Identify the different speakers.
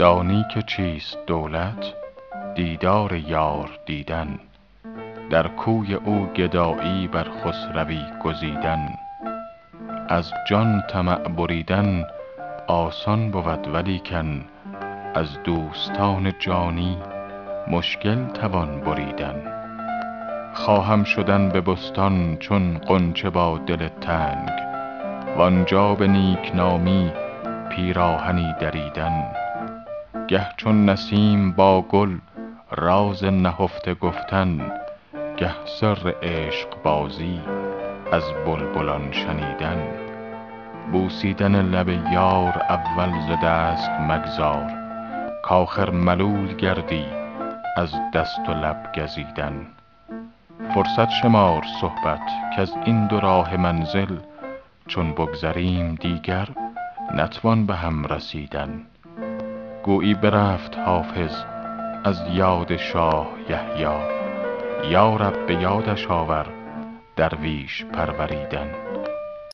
Speaker 1: دانی که چیست دولت؟ دیدار یار دیدن. در کوی او گدایی بر خسروی گزیدن. از جان طمع بریدن آسان بود ولیکن. از دوستان جانی مشکل توان بریدن. خواهم شدن به بستان چون غنچه با دل تنگ. وآنجا به نیکنامی پیراهنی دریدن. گه چون نسیم با گل راز نهفته گفتن گه سر عشقبازی از بلبلان شنیدن. بوسیدن لب یار اول ز دست مگذار کآخر ملول گردی از دست و لب گزیدن. فرصت شمار صحبت کز این دو راه منزل چون بگذریم دیگر نتوان به هم رسیدن. گویی برفت حافظ از یاد شاه یحیی. یا رب به یادش آور درویش پروریدن.